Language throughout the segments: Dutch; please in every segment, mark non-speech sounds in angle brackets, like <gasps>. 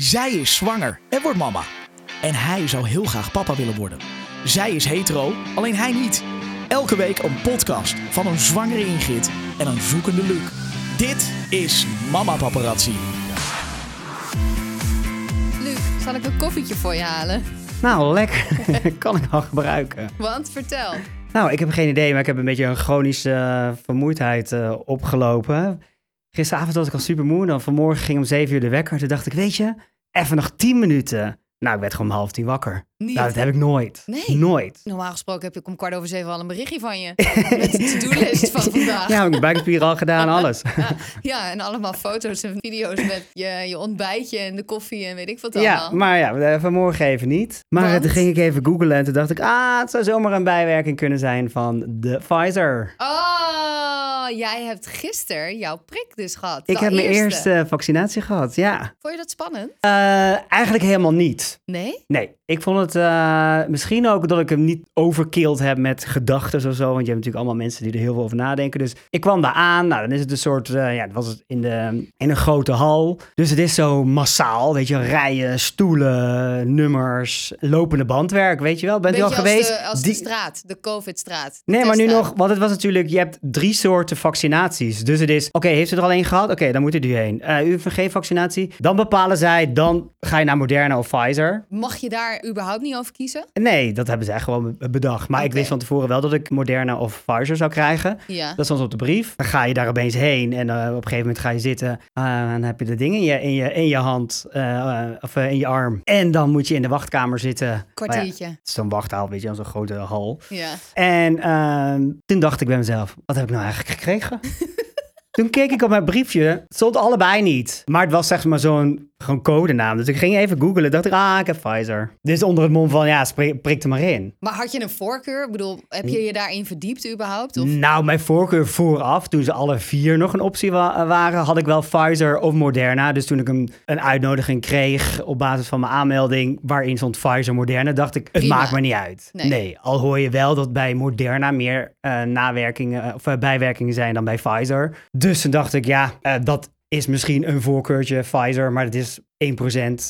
Zij is zwanger en wordt mama. En hij zou heel graag papa willen worden. Zij is hetero, alleen hij niet. Elke week een podcast van een zwangere Ingrid en een zoekende Luc. Dit is Mama Paparazzi. Luc, zal ik een koffietje voor je halen? Nou, lekker. <laughs> kan ik al gebruiken. Want vertel. Nou, ik heb geen idee, maar ik heb een beetje een chronische eh, vermoeidheid eh, opgelopen. Gisteravond was ik al super moe. Dan vanmorgen ging om 7 uur de wekker. Toen dacht ik, weet je, even nog 10 minuten. Nou, ik werd gewoon om half tien wakker. Niet. Nou, dat heb ik nooit. Nee. Nooit. Normaal gesproken heb ik om kwart over zeven al een berichtje van je. Met de to-do-list van <laughs> vandaag. Ja, mijn buikspieren al gedaan, <laughs> alles. Ja, en allemaal foto's en video's met je, je ontbijtje en de koffie en weet ik wat Ja, allemaal. maar ja, eh, vanmorgen even niet. Maar Want? toen ging ik even googlen en toen dacht ik, ah, het zou zomaar een bijwerking kunnen zijn van de Pfizer. Oh, jij hebt gisteren jouw prik dus gehad. Ik heb mijn eerste. eerste vaccinatie gehad, ja. Vond je dat spannend? Eh, eigenlijk helemaal niet. Nee? Nee, ik vond het eh, misschien ook dat ik hem niet overkilled heb met gedachten of zo. Want je hebt natuurlijk allemaal mensen die er heel veel over nadenken. Dus ik kwam daar aan. Nou, dan is het een soort, eh, ja, was het in, de, in een grote hal. Dus het is zo massaal, weet je, rijen, stoelen, nummers, lopende bandwerk, weet je wel. Bent u al geweest? Als, de, als Die- de straat, de COVID-straat. Nee, maar nu nog, want het was natuurlijk, je hebt drie soorten vaccinaties. Dus het is, oké, heeft u er al één gehad? Oké, dan moet u die heen. Eh, u heeft een geen vaccinatie? Dan bepalen zij, dan ga je naar Moderna of Pfizer. Mag je daar überhaupt niet over kiezen? Nee, dat hebben zij gewoon bedacht. Maar ik wist van tevoren wel dat ik Moderna of Pfizer zou krijgen. Ja. Dat stond op de brief. Dan ga je daar opeens heen en eh, op een gegeven moment ga je zitten. eh, en dan heb je dat ding in je, in je, in je hand eh, eh, of eh, in je arm. En dan moet je in de wachtkamer zitten. Ja, Kwartiertje. het is zo'n wachthaal, weet je, zo'n grote hal. Ja. En ehm, toen dacht ik bij mezelf, wat heb ik nou eigenlijk gekregen? <laughs> toen keek ik op mijn briefje, het stond allebei niet. Maar het was zeg maar zo'n gewoon codenaam. Dus ik ging even googlen, dacht ik, ah, ik heb Pfizer. Dit onder het mom van, ja, prik er maar in. Maar had je een voorkeur? Ik bedoel, heb je je daarin verdiept überhaupt? Of? Nou, mijn voorkeur vooraf, toen ze alle vier nog een optie wa- waren, had ik wel Pfizer of Moderna. Dus toen ik een, een uitnodiging kreeg op basis van mijn aanmelding, waarin stond Pfizer, Moderna, dacht ik, het Prima. maakt me niet uit. Nee. al hoor je wel dat bij Moderna meer eh, nawerkingen of eh, bijwerkingen zijn dan bij Pfizer. Dus toen dacht ik, ja, eh, dat is misschien een voorkeurtje Pfizer, maar het is 1%.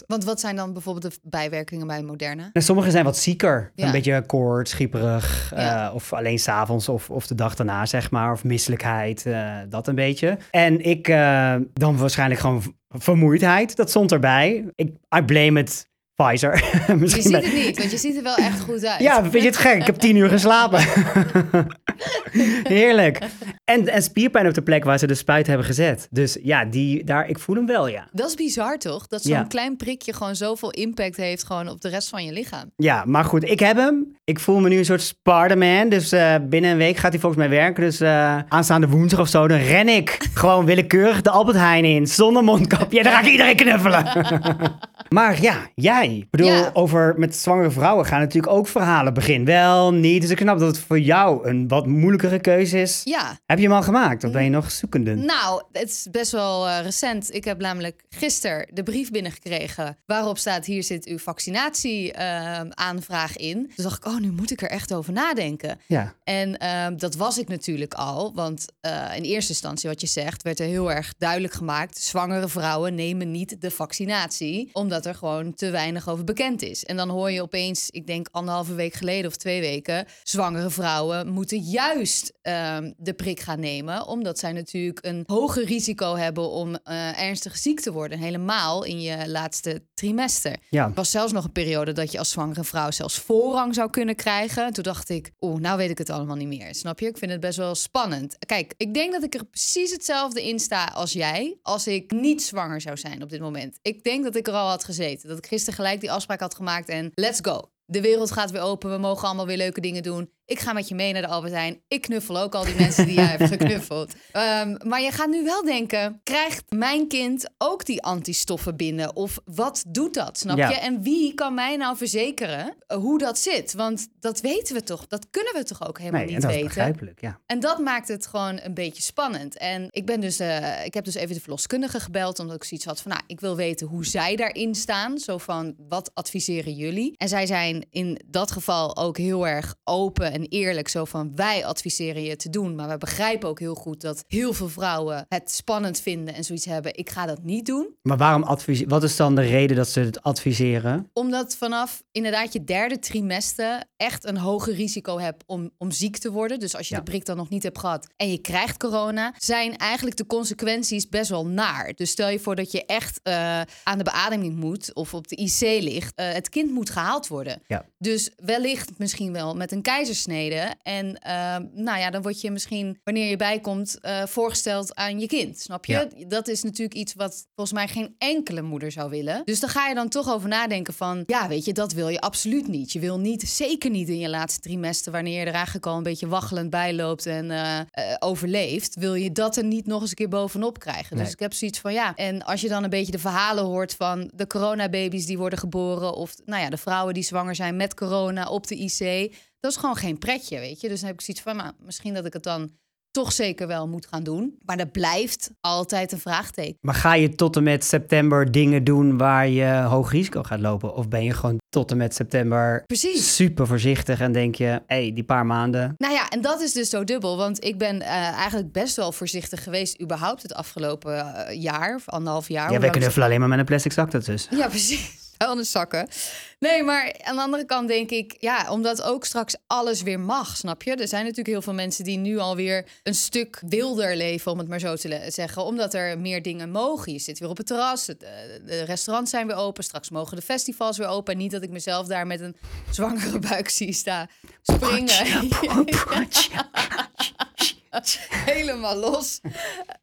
Want wat zijn dan bijvoorbeeld de bijwerkingen bij Moderna? En sommige zijn wat zieker. Ja. Een beetje koorts, schieperig. Ja. eh, of alleen s'avonds of, of de dag daarna, zeg maar. Of misselijkheid, eh, dat een beetje. En ik eh, dan waarschijnlijk gewoon vermoeidheid. Dat stond erbij. Ik, I blame it Pfizer. <laughs> Je Misschien ziet het niet, want je ziet er wel echt goed uit. ja, vind je het gek? Ik heb tien uur geslapen. <laughs> Heerlijk. En, en spierpijn op de plek waar ze de spuit hebben gezet. Dus ja, die, daar, ik voel hem wel, ja. Dat is bizar toch? Dat zo'n Ja. klein prikje gewoon zoveel impact heeft gewoon op de rest van je lichaam. Ja, maar goed, ik heb hem. Ik voel me nu een soort Spider-Man. Dus eh, binnen een week gaat hij volgens mij werken. Dus eh, aanstaande woensdag of zo, dan ren ik <laughs> gewoon willekeurig de Albert Heijn in. Zonder mondkapje. Dan ga ik iedereen knuffelen. maar ja, jij. Ik bedoel, Ja. over met zwangere vrouwen gaan natuurlijk ook verhalen. Begin wel, niet. Dus ik snap dat het voor jou een wat moeilijkere keuze is. Ja, Heb je hem al gemaakt? Of ben je nog zoekende? nou, het is best wel eh, recent. Ik heb namelijk gisteren de brief binnengekregen waarop staat hier zit uw vaccinatie-aanvraag in. Toen dacht ik, oh, nu moet ik er echt over nadenken. Ja. En ehm, dat was ik natuurlijk al, want eh, in eerste instantie wat je zegt, werd er heel erg duidelijk gemaakt: zwangere vrouwen nemen niet de vaccinatie, omdat er gewoon te weinig over bekend is. En dan hoor je opeens, ik denk anderhalve week geleden of twee weken, zwangere vrouwen moeten juist ehm, de prik gaan nemen, omdat zij natuurlijk een hoger risico hebben om eh, ernstig ziek te worden, helemaal in je laatste trimester. Ja. Er was zelfs nog een periode dat je als zwangere vrouw zelfs voorrang zou kunnen krijgen. Toen dacht ik, oeh, nou weet ik het allemaal niet meer. Snap je? Ik vind het best wel spannend. Kijk, ik denk dat ik er precies hetzelfde in sta als jij. Als ik niet zwanger zou zijn op dit moment. Ik denk dat ik er al had gezeten. Dat ik gisteren gelijk die afspraak had gemaakt en let's go. De wereld gaat weer open. We mogen allemaal weer leuke dingen doen. Ik ga met je mee naar de Albert Heijn. Ik knuffel ook al die mensen die jij hebt <laughs> geknuffeld. Ehm, maar je gaat nu wel denken: krijgt mijn kind ook die antistoffen binnen? Of wat doet dat? Snap Ja. je? En wie kan mij nou verzekeren eh, hoe dat zit? Want dat weten we toch? Dat kunnen we toch ook helemaal Nee, niet dat is weten? begrijpelijk, ja. En dat maakt het gewoon een beetje spannend. En ik ben dus, eh, ik heb dus even de verloskundige gebeld, omdat ik zoiets had van, nou, ik wil weten hoe zij daarin staan. Zo van, wat adviseren jullie? En zij zijn in dat geval ook heel erg open en en eerlijk zo van wij adviseren je te doen, maar we begrijpen ook heel goed dat heel veel vrouwen het spannend vinden en zoiets hebben. Ik ga dat niet doen. Maar waarom adviseer? Wat is dan de reden dat ze het adviseren? Omdat vanaf inderdaad je derde trimester echt een hoger risico hebt om, om ziek te worden. Dus als je Ja. de prik dan nog niet hebt gehad en je krijgt corona, zijn eigenlijk de consequenties best wel naar. Dus stel je voor dat je echt eh, aan de beademing moet of op de IC ligt. Eh, het kind moet gehaald worden. Ja. Dus wellicht misschien wel met een keizersnede. En eh, nou ja, dan word je misschien, wanneer je bijkomt, eh, voorgesteld aan je kind. Snap je? Ja. Dat is natuurlijk iets wat volgens mij geen enkele moeder zou willen. Dus dan ga je dan toch over nadenken van... ja, weet je, dat wil je absoluut niet. Je wil niet, zeker niet in je laatste trimester... wanneer je er eigenlijk al een beetje waggelend bij loopt en eh, eh, overleeft... wil je dat er niet nog eens een keer bovenop krijgen. Dus ik heb zoiets van ja. En als je dan een beetje de verhalen hoort van de coronababy's die worden geboren... of nou ja, de vrouwen die zwanger zijn met corona op de IC... dat is gewoon geen pretje, weet je. Dus dan heb ik zoiets van, nou, misschien dat ik het dan toch zeker wel moet gaan doen. Maar dat blijft altijd een vraagteken. Maar ga je tot en met september dingen doen waar je hoog risico gaat lopen? Of ben je gewoon tot en met september Precies. super voorzichtig en denk je, hé, hey, die paar maanden. Nou ja, en dat is dus zo dubbel. Want ik ben eh, eigenlijk best wel voorzichtig geweest... überhaupt het afgelopen eh, jaar, of anderhalf jaar. Ja, wij is knuffelen alleen maar met een plastic zak ertussen. Ja, precies. Vuilnis zakken. Nee, maar aan de andere kant denk ik, ja, omdat ook straks alles weer mag, snap je? Er zijn natuurlijk heel veel mensen die nu alweer een stuk wilder leven, om het maar zo te zeggen, omdat er meer dingen mogen. Je zit weer op het terras, het, eh, de restaurants zijn weer open, straks mogen de festivals weer open. En niet dat ik mezelf daar met een zwangere buik zie staan springen. <laughs> <laughs> Helemaal los.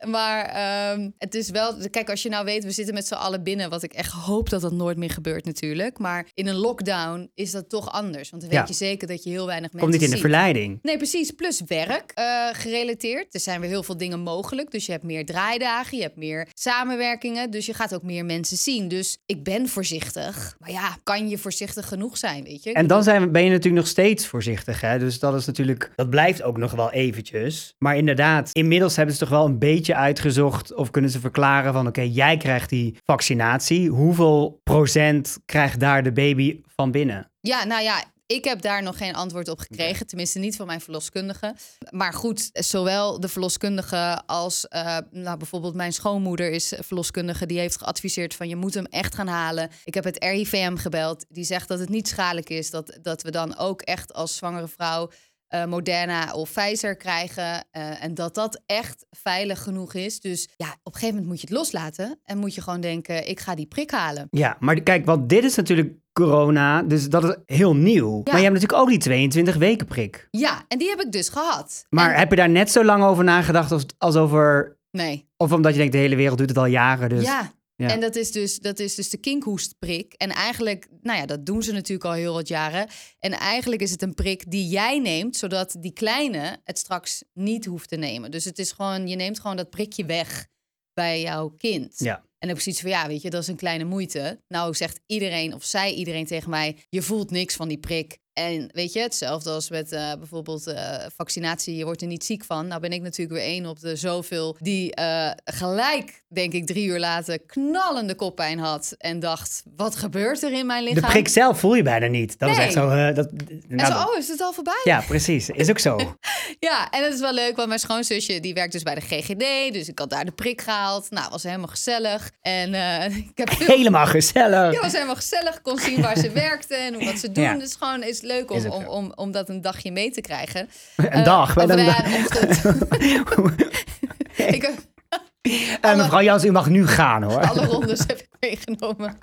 Maar ehm, het is wel... Kijk, als je nou weet, we zitten met z'n allen binnen... wat ik echt hoop dat dat nooit meer gebeurt natuurlijk. Maar in een lockdown is dat toch anders. Want dan weet Ja. je zeker dat je heel weinig mensen Komt niet in de verleiding. Nee, precies. Plus werk eh, gerelateerd. Er zijn weer heel veel dingen mogelijk. Dus je hebt meer draaidagen, je hebt meer samenwerkingen. Dus je gaat ook meer mensen zien. Dus ik ben voorzichtig. Maar ja, kan je voorzichtig genoeg zijn, weet je? En dan zijn, ben je natuurlijk nog steeds voorzichtig. Hè? Dus dat is natuurlijk, dat blijft ook nog wel eventjes. Maar inderdaad, inmiddels hebben ze toch wel een beetje uitgezocht of kunnen ze verklaren van oké, jij krijgt die vaccinatie. Hoeveel procent krijgt daar de baby van binnen? Ja, nou ja, ik heb daar nog geen antwoord op gekregen. Tenminste, niet van mijn verloskundige. Maar goed, zowel de verloskundige als eh, nou, bijvoorbeeld mijn schoonmoeder is verloskundige. Die heeft geadviseerd van je moet hem echt gaan halen. Ik heb het RIVM gebeld. Die zegt dat het niet schadelijk is. Dat, dat we dan ook echt als zwangere vrouw eh, Moderna of Pfizer krijgen. eh, en dat dat echt veilig genoeg is. Dus ja, op een gegeven moment moet je het loslaten. En moet je gewoon denken, ik ga die prik halen. Ja, maar kijk, want dit is natuurlijk corona, dus dat is heel nieuw. Maar je hebt natuurlijk ook die 22 weken prik. Ja, en die heb ik dus gehad. Maar En- heb je daar net zo lang over nagedacht als, als over... Nee. Of omdat je denkt, de hele wereld doet het al jaren, dus... ja. Ja. En dat is, dus, dat is dus de kinkhoestprik. En eigenlijk, nou ja, dat doen ze natuurlijk al heel wat jaren. En eigenlijk is het een prik die jij neemt, zodat die kleine het straks niet hoeft te nemen. Dus het is gewoon, je neemt gewoon dat prikje weg bij jouw kind. Ja. En ik zoiets van, ja, weet je, dat is een kleine moeite. Nou zegt iedereen, of zei iedereen tegen mij, je voelt niks van die prik. En weet je, hetzelfde als met eh, bijvoorbeeld eh, vaccinatie, je wordt er niet ziek van. Nou ben ik natuurlijk weer één op de zoveel die eh, gelijk, denk ik, drie uur later knallende koppijn had. En dacht, wat gebeurt er in mijn De lichaam? prik zelf voel je bijna niet. Dat is echt zo... dat, En nou, zo, oh, is het al voorbij? Ja, precies. Is ook zo. <laughs> Ja, en dat is wel leuk, want mijn schoonzusje die werkt dus bij de GGD. Dus ik had daar de prik gehaald. Nou, was helemaal gezellig. En <laughs> ik heb veel... Helemaal gezellig. Ja, was helemaal gezellig. Ik kon zien waar ze werkte en wat ze doen. Ja. Is gewoon is leuk om, om, om, om dat een dagje mee te krijgen. <laughs> Een Eh, dag. met een- ochtend. <laughs> ik heb Eh, mevrouw Jans, u mag nu gaan hoor. alle rondes heb ik meegenomen.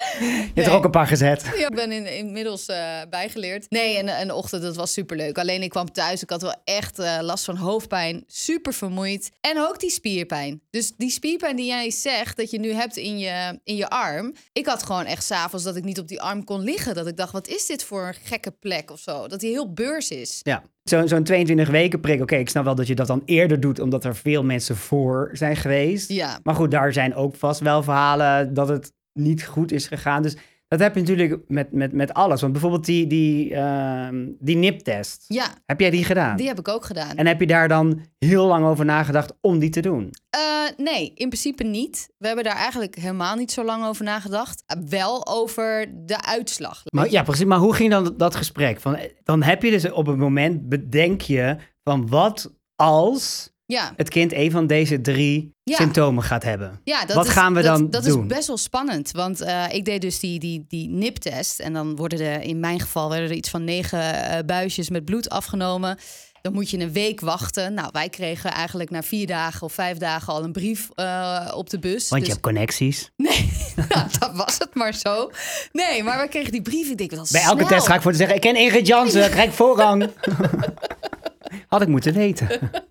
<laughs> Je hebt er ook een paar gezet. Ja, ik ben in, inmiddels eh, bijgeleerd. Nee, en en de ochtend, dat was superleuk. Alleen ik kwam thuis, ik had wel echt eh, last van hoofdpijn. Super vermoeid. En ook die spierpijn. Dus die spierpijn die jij zegt dat je nu hebt in je, in je arm. Ik had gewoon echt s'avonds dat ik niet op die arm kon liggen. Dat ik dacht, wat is dit voor een gekke plek of zo? Dat die heel beurs is. Ja. Zo- Zo'n 22 weken prik. Oké, ik snap wel dat je dat dan eerder doet, omdat er veel mensen voor zijn geweest. Ja. Maar goed, daar zijn ook vast wel verhalen dat het niet goed is gegaan. Dus Dat heb je natuurlijk met, met, met alles. Want bijvoorbeeld die, die, ehm, die niptest. Ja, Heb jij die gedaan? die heb ik ook gedaan. En heb je daar dan heel lang over nagedacht om die te doen? Eh, nee, in principe niet. We hebben daar eigenlijk helemaal niet zo lang over nagedacht. Uh, wel over de uitslag. Maar, ja, precies. Maar hoe ging dan dat gesprek? Van, dan heb je dus op een moment, bedenk je van wat als Ja, het kind een van deze drie Ja. symptomen gaat hebben. ja dat Wat is, gaan we dat, dan dat doen? is best wel spannend. Want eh, ik deed dus die, die, die niptest. En dan worden er, in mijn geval, werden er iets van negen eh, buisjes met bloed afgenomen. Dan moet je een week wachten. Nou, wij kregen eigenlijk na vier dagen of vijf dagen al een brief eh, op de bus. Want je Dus- hebt connecties. Nee, <laughs> nou, dat was het maar zo. Nee, maar we kregen die brief. Ik denk, dat Bij elke snel. test ga ik voor te zeggen, ik ken Ingrid Jansen, <laughs> krijg voorrang. <laughs> Had ik moeten weten. <laughs>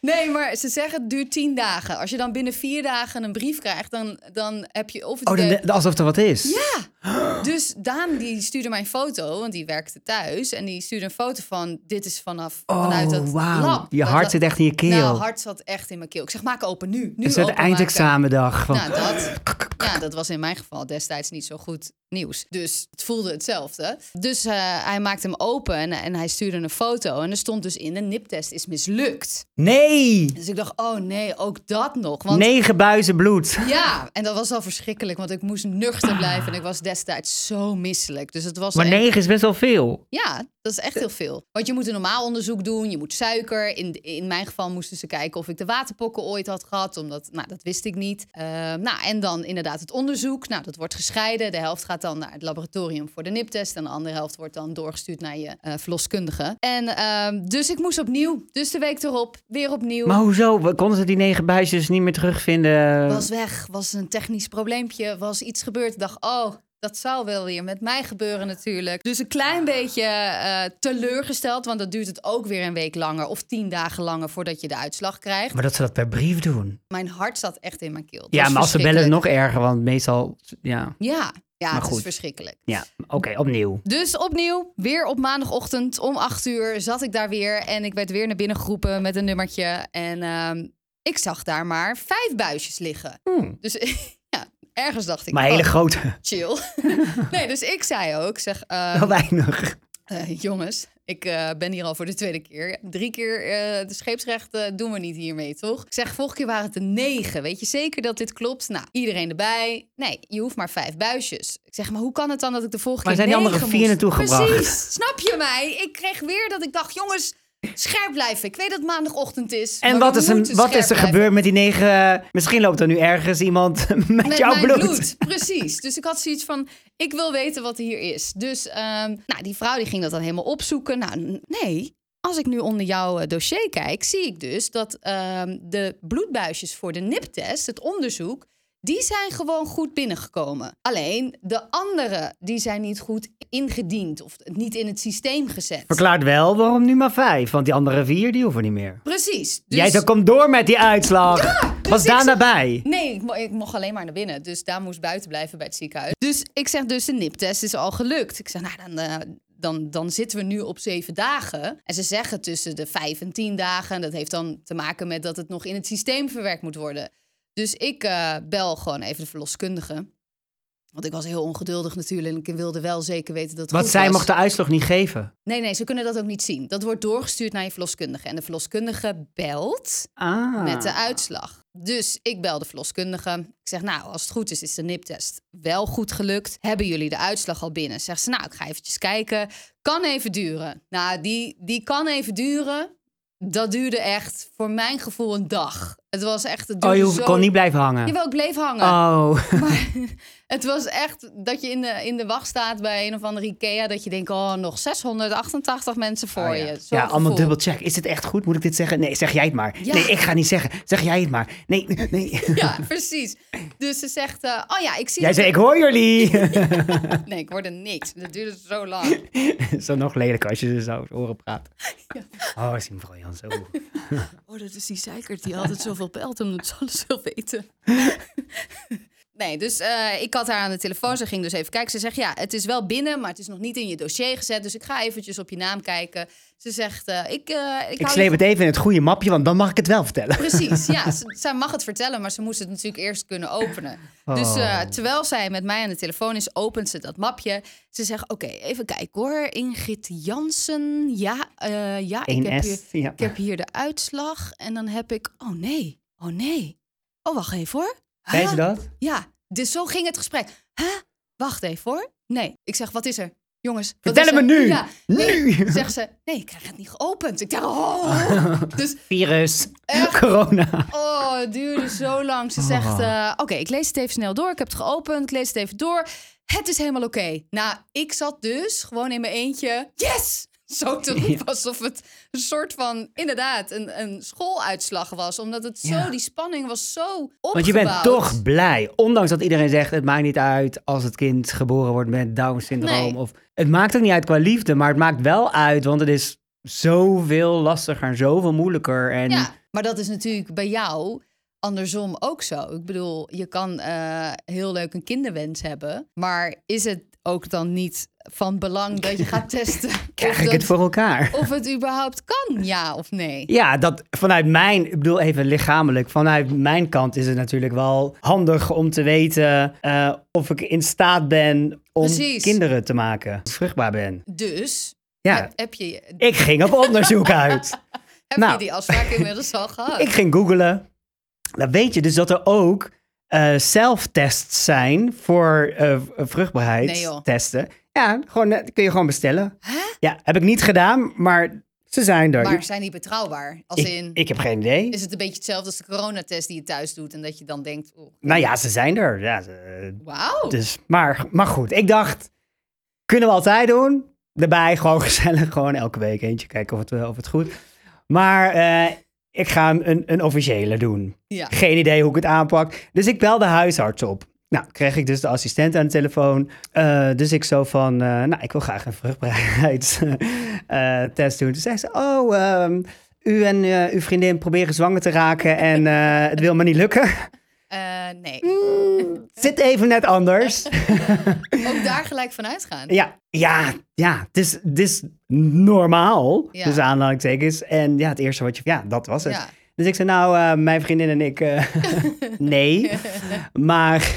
Nee, maar ze zeggen het duurt tien dagen. Als je dan binnen vier dagen een brief krijgt, dan, dan heb je of Oh, dan, alsof er wat is. Ja, <gasps> dus Daan die stuurde mij een foto, want die werkte thuis. En die stuurde een foto van, dit is vanaf, vanuit Oh, het wauw. lab. Je Dat- hart dat- zit echt in je keel. Nou, hart zat echt in mijn keel. Ik zeg, maak open nu. nu is het eindexamendag? Van, Nou, dat, <laughs> ja, dat was in mijn geval destijds niet zo goed nieuws. Dus het voelde hetzelfde. Dus eh, hij maakte hem open en, en hij stuurde een foto. En er stond dus in, de niptest is mislukt. Nee! Dus ik dacht, oh nee, ook dat nog. Want Negen buizen bloed. <laughs> ja, en dat was al verschrikkelijk, want ik moest nuchter blijven. En ik was destijds zo misselijk. Dus het was Maar echt- negen is best wel veel. Ja, dat is echt heel veel. Want je moet een normaal onderzoek doen, je moet suiker. In, in mijn geval moesten ze kijken of ik de waterpokken ooit had gehad, omdat, nou, dat wist ik niet. Eh, nou, en dan inderdaad het onderzoek. Nou, dat wordt gescheiden. De helft gaat dan naar het laboratorium voor de niptest en de andere helft wordt dan doorgestuurd naar je eh, verloskundige. En ehm, dus ik moest opnieuw. Dus de week erop, weer opnieuw. Maar hoezo? We- Konden ze die negen buisjes niet meer terugvinden? was weg, was een technisch probleempje, was iets gebeurd. Ik dacht, oh, dat zou wel weer met mij gebeuren natuurlijk. Dus een klein beetje eh, teleurgesteld, want dan duurt het ook weer een week langer of tien dagen langer voordat je de uitslag krijgt. Maar dat ze dat per brief doen. Mijn hart zat echt in mijn keel. Ja, maar als ze bellen nog erger, want meestal... Ja, Ja, ja Maar het goed. is verschrikkelijk. ja. oké, opnieuw. Dus opnieuw, weer op maandagochtend om acht uur zat ik daar weer. En ik werd weer naar binnen geroepen met een nummertje. En ehm, ik zag daar maar vijf buisjes liggen. Hmm. Dus <laughs> ja, ergens dacht ik... Maar hele oh, grote. chill. <laughs> nee, dus ik zei ook, zeg, <laughs> ehm, Wel weinig. Eh, jongens, ik eh, ben hier al voor de tweede keer. Drie keer eh, de scheepsrecht eh, doen we niet hiermee, toch? Ik zeg, vorige keer waren het er negen. Weet je zeker dat dit klopt? Nou, iedereen erbij. Nee, je hoeft maar vijf buisjes. Ik zeg, maar hoe kan het dan dat ik de vorige Maar keer zijn die andere vier moest? naartoe gebracht? Precies, snap je mij? Ik kreeg weer dat ik dacht, jongens, scherp blijven. Ik weet dat het maandagochtend is. En wat is, er, wat is er gebeurd met die negen... Misschien loopt er nu ergens iemand <laughs> met, Met jouw bloed. bloed. Precies. Dus ik had zoiets van, ik wil weten wat er hier is. Dus ehm, nou, die vrouw die ging dat dan helemaal opzoeken. Nou, nee. Als ik nu onder jouw eh, dossier kijk, zie ik dus dat ehm, de bloedbuisjes voor de niptest, het onderzoek, die zijn gewoon goed binnengekomen. Alleen de andere, die zijn niet goed ingediend of niet in het systeem gezet. Verklaart wel waarom nu maar vijf. Want die andere vier, die hoeven niet meer. Precies. Dus... Jij zo, kom door met die uitslag. Was ik daar zeg- nabij? Nee, ik, mo- ik mocht alleen maar naar binnen. Dus daar moest buiten blijven bij het ziekenhuis. Dus ik zeg dus, de niptest is al gelukt. Ik zeg, nou, dan, eh, dan, dan zitten we nu op zeven dagen. En ze zeggen tussen de vijf en tien dagen. En dat heeft dan te maken met dat het nog in het systeem verwerkt moet worden. Dus ik eh, bel gewoon even de verloskundige. Want ik was heel ongeduldig natuurlijk. En ik wilde wel zeker weten dat het Want zij was. mocht de uitslag niet geven. Nee, nee, ze kunnen dat ook niet zien. Dat wordt doorgestuurd naar je verloskundige. En de verloskundige belt Ah. met de uitslag. Dus ik bel de verloskundige. Ik zeg, nou, als het goed is, is de niptest wel goed gelukt. Hebben jullie de uitslag al binnen? Zegt ze, nou, ik ga eventjes kijken. Kan even duren. Nou, die, die kan even duren. Dat duurde echt, voor mijn gevoel, een dag. Het was echt... Het Oh, je zo... kon niet blijven hangen. Jawel, ik bleef hangen. Oh. <laughs> Maar het was echt dat je in de, in de wacht staat bij een of andere Ikea. Dat je denkt, oh, nog 688 mensen voor Oh, je. ja, Zo'n ja allemaal dubbel check. Is het echt goed? Moet ik dit zeggen? Nee, zeg jij het maar. Ja. Nee, ik ga niet zeggen. Zeg jij het maar. Nee, nee. <laughs> Ja, precies. Dus ze zegt, eh, oh ja, ik zie... Jij zei, ik hoor jullie. <laughs> Nee, ik hoorde niks. Dat duurde zo lang. zo nog lelijk als je ze zo horen praten. Oh, zie mevrouw Jan zo. Oh, dat is die zeikert die altijd zoveel belt omdat <laughs> ze alles wil weten. <laughs> Nee, dus eh, ik had haar aan de telefoon. Ze ging dus even kijken. Ze zegt, ja, het is wel binnen, maar het is nog niet in je dossier gezet. Dus ik ga eventjes op je naam kijken. Ze zegt, eh, ik... eh, ik, Ik sleep je het even in het goede mapje, want dan mag ik het wel vertellen. Precies, ja. <laughs> Z- zij mag het vertellen, maar ze moest het natuurlijk eerst kunnen openen. Dus Oh. terwijl zij met mij aan de telefoon is, opent ze dat mapje. Ze zegt, oké, even kijken hoor. Ingrid Jansen, ja, ja ik, heb 1S, hier, ja. ik heb hier de uitslag. En dan heb ik, oh nee, oh nee. Oh, wacht even hoor. Huh? ze dat? Ja, dus zo ging het gesprek. Huh? Wacht even hoor. Nee, ik zeg, wat is er? Jongens, Vertel er? me nu! Ja, nee. Nu! Zegt ze, nee, ik krijg het niet geopend. Ik dacht, oh. <laughs> Dus Virus, Echt? corona. Oh, het duurde zo lang. Ze zegt, eh, oké, ik lees het even snel door. Ik heb het geopend, ik lees het even door. Het is helemaal oké. Nou, ik zat dus gewoon in mijn eentje. Yes! Zo te <laughs> roepen alsof het een soort van, inderdaad, een, een schooluitslag was. Omdat het zo, Ja. die spanning was zo opgebouwd. Want je bent toch blij. Ondanks dat iedereen zegt, het maakt niet uit als het kind geboren wordt met Down-syndroom. Nee. Of Het maakt ook niet uit qua liefde, maar het maakt wel uit, want het is zoveel lastiger en zoveel moeilijker. En Ja, maar dat is natuurlijk bij jou andersom ook zo. Ik bedoel, je kan eh, heel leuk een kinderwens hebben. Maar is het ook dan niet van belang dat je gaat testen <laughs> krijg ik dat- het voor elkaar. of het überhaupt kan, ja of nee? Ja, dat vanuit mijn, ik bedoel even lichamelijk, vanuit mijn kant is het natuurlijk wel handig om te weten eh, of ik in staat ben om Precies. kinderen te maken. Vruchtbaar ben. Dus Ja, heb, heb, je, ik ging op onderzoek uit. <laughs> heb Nou. je die afspraak inmiddels al <laughs> gehad? Ik ging googlen. Dan weet je dus dat er ook eh self-tests zijn voor Nee, joh. vruchtbaarheidstesten. Ja, gewoon, eh, kun je gewoon bestellen. Ja, heb ik niet gedaan, maar ze zijn er. Maar zijn die betrouwbaar? Als ik, in, ik heb geen idee. is het een beetje hetzelfde als de coronatest die je thuis doet... en dat je dan denkt, oh, Nou ja, ze zijn er. Ja, ze- wauw. dus, maar, maar goed, ik dacht, kunnen we altijd doen. Daarbij gewoon <laughs> gezellig, gewoon elke week eentje kijken of het, eh, of het goed. Maar eh, ik ga een, een officiële doen. Ja. Geen idee hoe ik het aanpak. Dus ik bel de huisarts op. Nou, kreeg ik dus de assistent aan de telefoon. Eh, dus ik zo van, eh, nou, ik wil graag een vruchtbaarheidstest doen. Toen zei ze, oh, ehm, u en eh, uw vriendin proberen zwanger te raken en <laughs> het wil me niet lukken. Nee, Mm, zit even net anders. <laughs> ook daar gelijk van uitgaan. Ja, ja, ja. Het is, het is normaal. Ja. Dus aanhalingstekens. En ja, het eerste wat je... Ja, dat was het. Ja. Dus ik zei, nou, eh, mijn vriendin en ik... eh, <laughs> nee. <laughs> maar...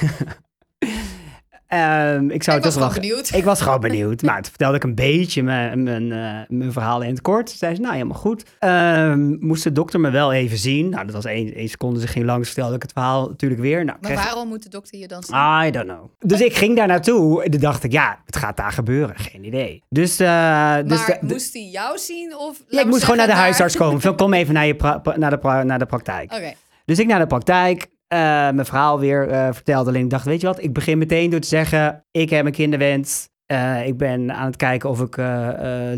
ehm, ik zou Ik was gewoon wel... benieuwd. Ik was gewoon <laughs> benieuwd. Maar toen vertelde ik een beetje mijn, mijn, eh, mijn verhaal in het kort. Zei ze, nou, helemaal goed. Ehm, moest de dokter me wel even zien. Nou, dat was één, één seconde. Ze ging langs, vertelde ik het verhaal natuurlijk weer. Nou, Maar waarom moet de dokter je dan zien? I don't know. Dus ik ging daar naartoe en toen dacht ik, ja, het gaat daar gebeuren. Geen idee. Dus, eh, dus maar de- de- moest hij jou zien? Of, ja, ik moest gewoon naar de huisarts komen. Kom even naar, je pra- naar, de pra- naar de praktijk. Oké, Dus ik naar de praktijk, eh, mijn verhaal weer eh vertelde. Alleen ik dacht, weet je wat, ik begin meteen door te zeggen, ik heb een kinderwens. Eh, ik ben aan het kijken of ik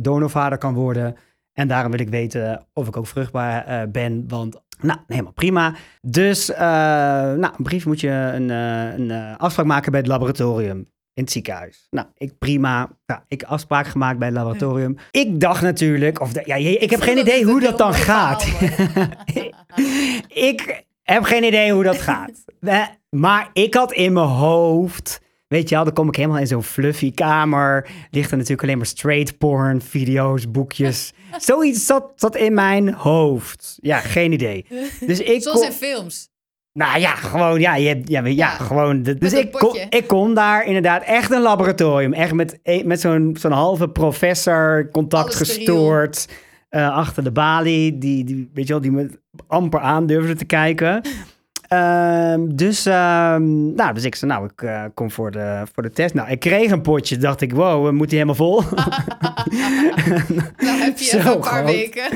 donorvader kan worden. En daarom wil ik weten of ik ook vruchtbaar ben. Want, nou, helemaal prima. Dus, nou, een brief moet je een, een afspraak maken bij het laboratorium. In het ziekenhuis. Nou, ik prima. Nou, ik afspraak gemaakt bij het laboratorium. Ik dacht natuurlijk, of de- ja, ik heb geen idee hoe dat dan gaat. <laughs> ik heb geen idee hoe dat gaat. <laughs> Maar ik had in mijn hoofd. Weet je wel, dan kom ik helemaal in zo'n fluffy kamer. Ligt er natuurlijk alleen maar straight porn, video's, boekjes. <laughs> Zoiets zat, zat in mijn hoofd. Ja, geen idee. Dus ik <laughs> Zoals kon- in films. nou ja, gewoon, ja, je, ja, ja, Ja, gewoon. de- dus ik kon, ik kon daar inderdaad echt een laboratorium. Echt met, e- met zo'n zo'n halve professor, contact Alles gestoord. Achter de balie, die, die, weet je wel, die me amper aan durfde te kijken. <laughs> Ehm, dus, ehm, nou, dus ik zei, nou, ik eh, kom voor de, voor de test. Nou, ik kreeg een potje. Dacht ik, wow, we moeten helemaal vol. <laughs> Nou heb je Zo een paar groot. weken. <laughs>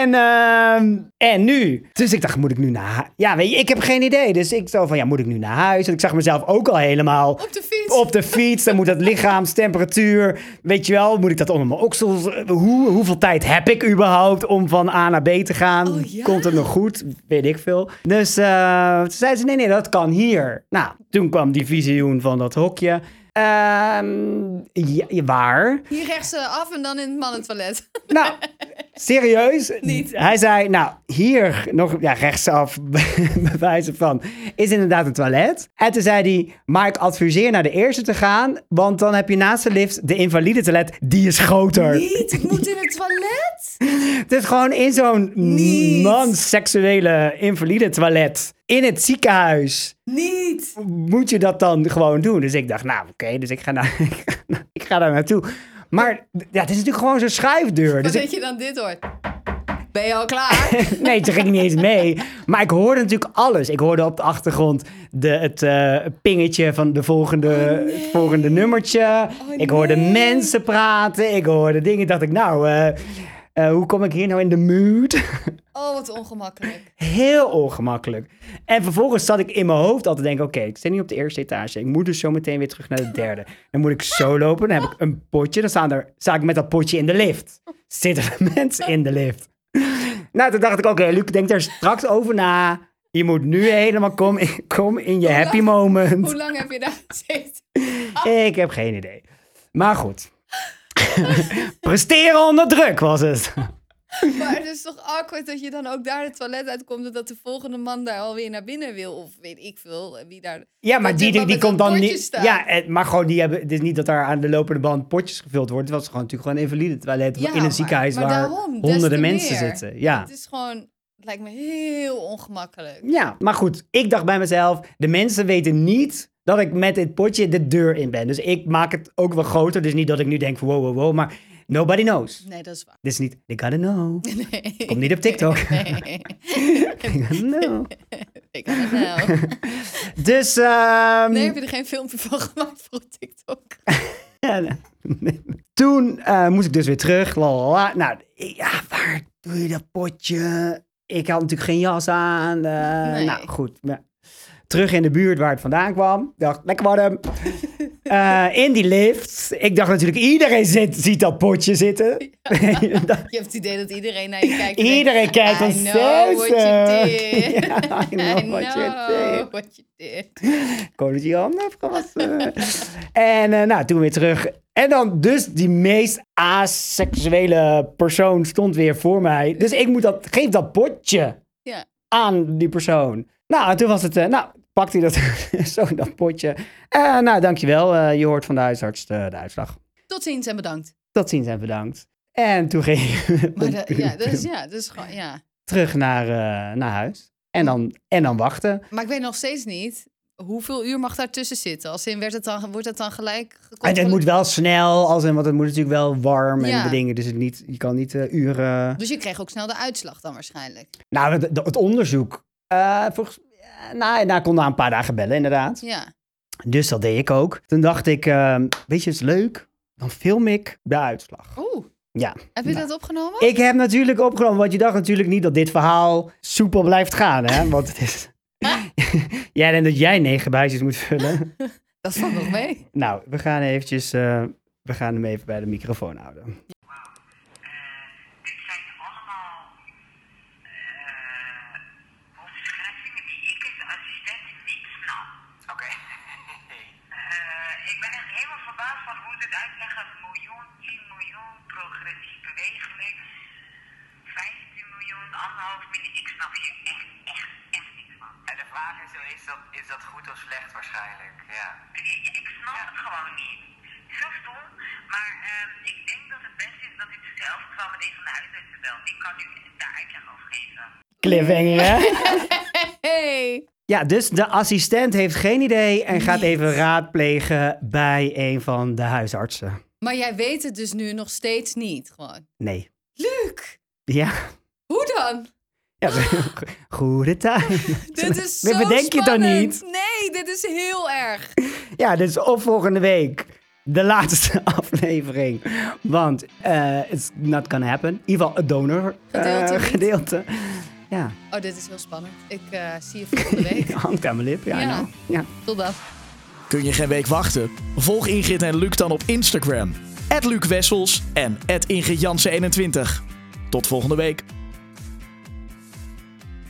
en, ehm, en nu? Dus ik dacht, moet ik nu naar huis? Ja, weet je, ik heb geen idee. Dus ik zo van, ja, moet ik nu naar huis? En ik zag mezelf ook al helemaal Op de fiets. op de fiets. Dan moet dat lichaamstemperatuur, weet je wel, moet ik dat onder mijn oksels? Hoe, hoeveel tijd heb ik überhaupt om van A naar B te gaan? Oh, ja? Komt het nog goed? Weet ik veel. Dus eh toen zei ze, nee, nee, dat kan hier. Nou, Toen kwam die visioen van dat hokje. Ehm, ja, waar? Hier rechts eh, af en dan in het mannentoilet. <laughs> Nou, serieus? Niet. Hij zei, nou, hier nog ja, rechtsaf <laughs> bewijzen van, is inderdaad een toilet. En toen zei hij, maar ik adviseer naar de eerste te gaan, want dan heb je naast de lift de invalide toilet, die is groter. Niet, ik moet in het toilet. <laughs> Het is gewoon in zo'n Niet. man-seksuele invalide toilet in het ziekenhuis. Niet. Moet je dat dan gewoon doen? Dus ik dacht, nou oké, dus ik ga, naar, <laughs> ik ga daar naartoe. Maar ja, het is natuurlijk gewoon zo'n schuifdeur. Wat Dus ik, je dan dit hoort? Ben je al klaar? <laughs> nee, toen ging ik niet eens mee. Maar ik hoorde natuurlijk alles. Ik hoorde op de achtergrond de, het eh, pingetje van de volgende, nee. volgende nummertje. ik hoorde nee. mensen praten. Ik hoorde dingen. Dacht ik, nou, eh, eh, hoe kom ik hier nou in de mood? <laughs> Oh, wat ongemakkelijk. Heel ongemakkelijk. En vervolgens zat ik in mijn hoofd al te denken... oké, ik sta nu op de eerste etage. Ik moet dus zo meteen weer terug naar de derde. Dan moet ik zo lopen. Dan heb ik een potje. Dan staan er, sta ik met dat potje in de lift. Zitten er mensen in de lift. Nou, toen dacht ik... oké, Luc, denk daar straks over na. Je moet nu helemaal... kom, in- kom in je happy moment. Hoe lang heb je daar gezeten? Ik heb geen idee. Maar goed. <laughs> Presteren onder druk was het. <laughs> Maar het is toch awkward dat je dan ook daar het toilet uitkomt... en dat de volgende man daar alweer naar binnen wil. Of weet ik veel, wie daar... Ja, maar die, die, komt dan niet. staat. Ja, het- maar gewoon die hebben. Het is niet dat daar aan de lopende band potjes gevuld wordt. Het was gewoon natuurlijk gewoon een invalide toilet Ja, in een maar- ziekenhuis maar waar daarom, honderden mensen meer. zitten. Ja. Het is gewoon... Het lijkt me heel ongemakkelijk. ja, maar goed. Ik dacht bij mezelf: de mensen weten niet dat ik met dit potje de deur in ben. Dus ik maak het ook wel groter. Dus niet dat ik nu denk: van, wow, wow, wow. Maar nobody knows. Nee, dat is waar. Dit is niet. They gotta know. <laughs> Nee. Komt niet op TikTok. <laughs> Nee. They gotta know. Ik kan het. Dus. ehm, Nee, heb je er geen filmpje van gemaakt voor TikTok? <laughs> Ja, nee. Toen eh, moest ik dus weer terug. Lalala. Nou, ja, waar doe je dat potje? Ik had natuurlijk geen jas aan. eh, Nee. Nou, goed. Ja. Terug in de buurt waar het vandaan kwam. Dacht, lekker warm. <laughs> Eh, in die lift. Ik dacht natuurlijk, iedereen zit, ziet dat potje zitten. <laughs> Je hebt het idee dat iedereen naar je kijkt. en iedereen denkt, kijkt van I know what you zo. did. <laughs> Ja, I know what you did. what you did. Dat je handen hebt gewassen. en eh, nou, toen weer terug. En dan dus die meest aseksuele persoon stond weer voor mij. Dus ik moet dat, geef dat potje Ja. aan die persoon. Nou, en toen was het, eh, nou, pakt hij dat, <laughs> zo dat potje. Eh nou, dankjewel. Eh je hoort van de huisarts eh, de uitslag. Tot ziens en bedankt. Tot ziens en bedankt. En toen ging <laughs> Maar de- ja, dat is, <laughs> ja, dat is gewoon, ja. terug naar, naar huis. En dan, en dan wachten. Maar ik weet nog steeds niet, hoeveel uur mag daartussen zitten? Als in, werd het dan, wordt het dan gelijk En het gecontroleerd? moet wel snel, als in, want het moet natuurlijk wel warm en Ja. dingen. Dus het niet, je kan niet uren... Dus je kreeg ook snel de uitslag dan waarschijnlijk. Nou, het, het onderzoek. eh volgens, nou, nou, ik kon na een paar dagen bellen, inderdaad. Ja. Dus dat deed ik ook. Toen dacht ik, eh, weet je, het is leuk. Dan film ik de uitslag. Oeh, Ja. heb je Nou. dat opgenomen? Ik heb natuurlijk opgenomen, want je dacht natuurlijk niet dat dit verhaal soepel blijft gaan, hè? Want het is... <laughs> jij denkt dat jij negen buisjes moet vullen. <laughs> Dat valt nog mee. nou, we gaan eventjes... eh, we gaan hem even bij de microfoon houden. Dit zijn allemaal eh omschrijvingen die ik als assistent niet snap. Oké. ik ben echt helemaal verbaasd van hoe ze het uitleggen. Miljoen, 10 miljoen, progressief bewegelijk. 15 miljoen, anderhalf miljoen. Ik snap hier echt, echt, echt niks van. En de vraag is, is dat, is dat goed of slecht waarschijnlijk? Ja. Ik, ik- ik niet. Zo stom, maar ehm, ik denk dat het beste is dat ik zelf gewoon met een van de huisartsen bel. Die kan nu daar uitleg over geven. Cliffhanger, hè? <laughs> Hey. Ja, dus de assistent heeft geen idee en gaat even raadplegen bij een van de huisartsen. Maar jij weet het dus nu nog steeds niet, gewoon. Nee. Luc, Ja. hoe dan? Ja <laughs> goede tijd. <laughs> Dit is Dat zo bedenk je dan spannend. niet? Nee, dit is heel erg. Ja, dus op volgende week de laatste <laughs> aflevering. Want eh it's not gonna happen. In ieder geval het donor eh, Gedeelte. Ja, Oh, dit is heel spannend. Ik eh, zie je volgende week. hangt aan mijn lip. Ja, Ja. nou. ja. Tot dan. Kun je geen week wachten? Volg Ingrid en Luc dan op Instagram. Luc Wessels en Ingrid Jansen 21. Tot volgende week.